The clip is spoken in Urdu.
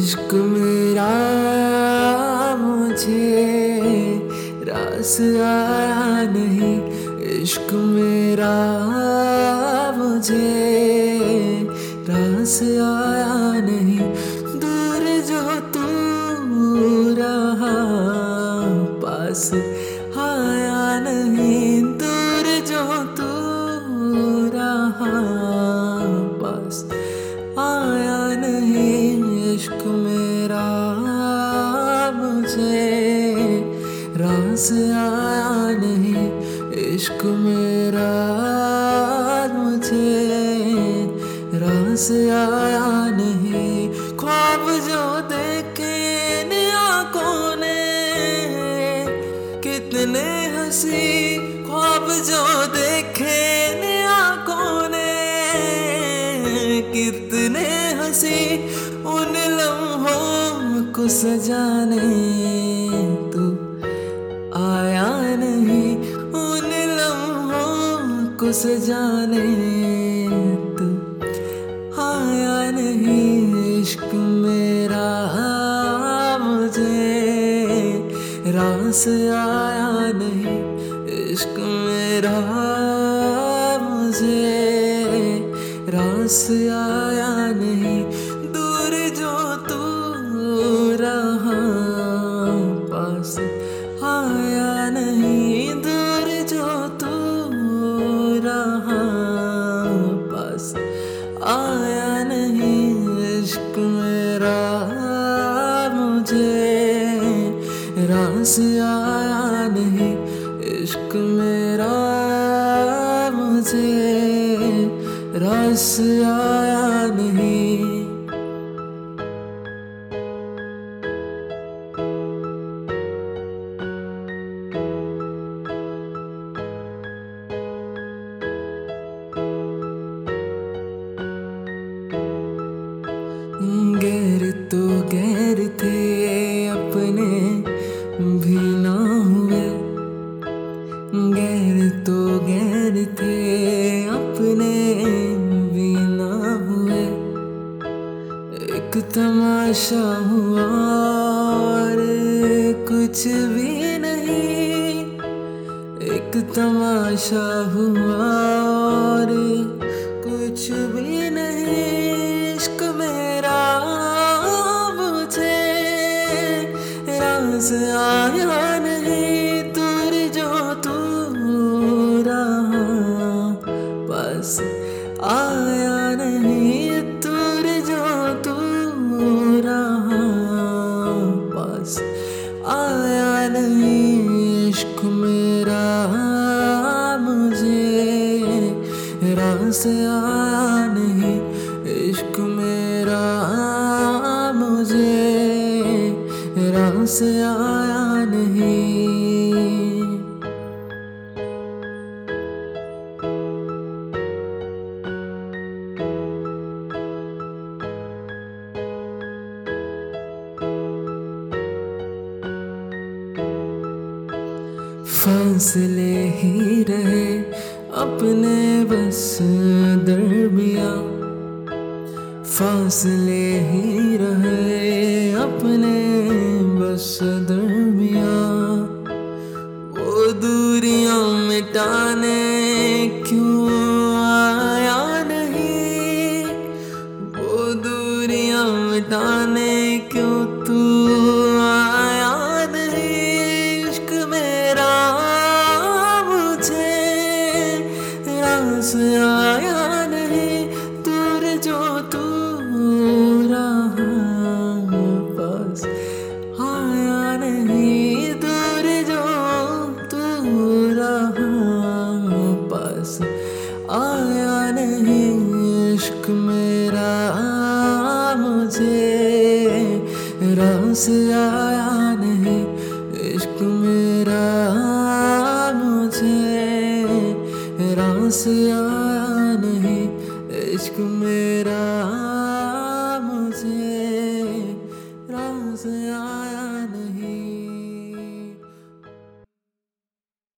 عشق میرا، مجھے راس آیا نہیں۔ عشق میرا، مجھے راس آیا نہیں۔ دور جو تم رہا، پاس آیا نہیں۔ دور جو تم رہا، پاس آیا نہیں۔ عشق میرا مجھے راس آیا نہیں۔ عشق میرا مجھے راس آیا نہیں۔ خواب جو دیکھے آنکھوں نے، کتنے ہنسی۔ خواب جو دیکھے کتنے ہنسی ان لمحوں کو سجانے تو آیا نہیں، ان لمحوں کو سجانے تو آیا نہیں۔ عشق میرا ہاں، مجھے راس آیا نہیں۔ عشق میرا راس آیا نہیں، دور جو تو رہا پاس آیا نہیں، دور جو تو رہا پاس آیا نہیں۔ عشق میرا، مجھے راس آیا نہیں۔ عشق میرا، مجھے رس آیا نہیں۔ تماشا ہوا اور کچھ بھی نہیں۔ ایک تماشا ہوا اور کچھ بھی نہیں۔ عشق میرا مجھے راز آیا نہیں۔ دور جو تو رہا بس آیا راس آیا نہیں عشق میرا مجھے راس آیا نہیں۔ فاصلے ہی رہے اپنے بس دربیا فاصلے ہی رہے اپنے بس دربیا وہ دوریاں مٹانے کیوں آیا نہیں؟ وہ دوریاں مٹانے پاس آیا نہیں عشق میرا، مجھے راس آیا نہیں، عشق میرا، مجھے راس آیا نہیں، عشق میرا، مجھے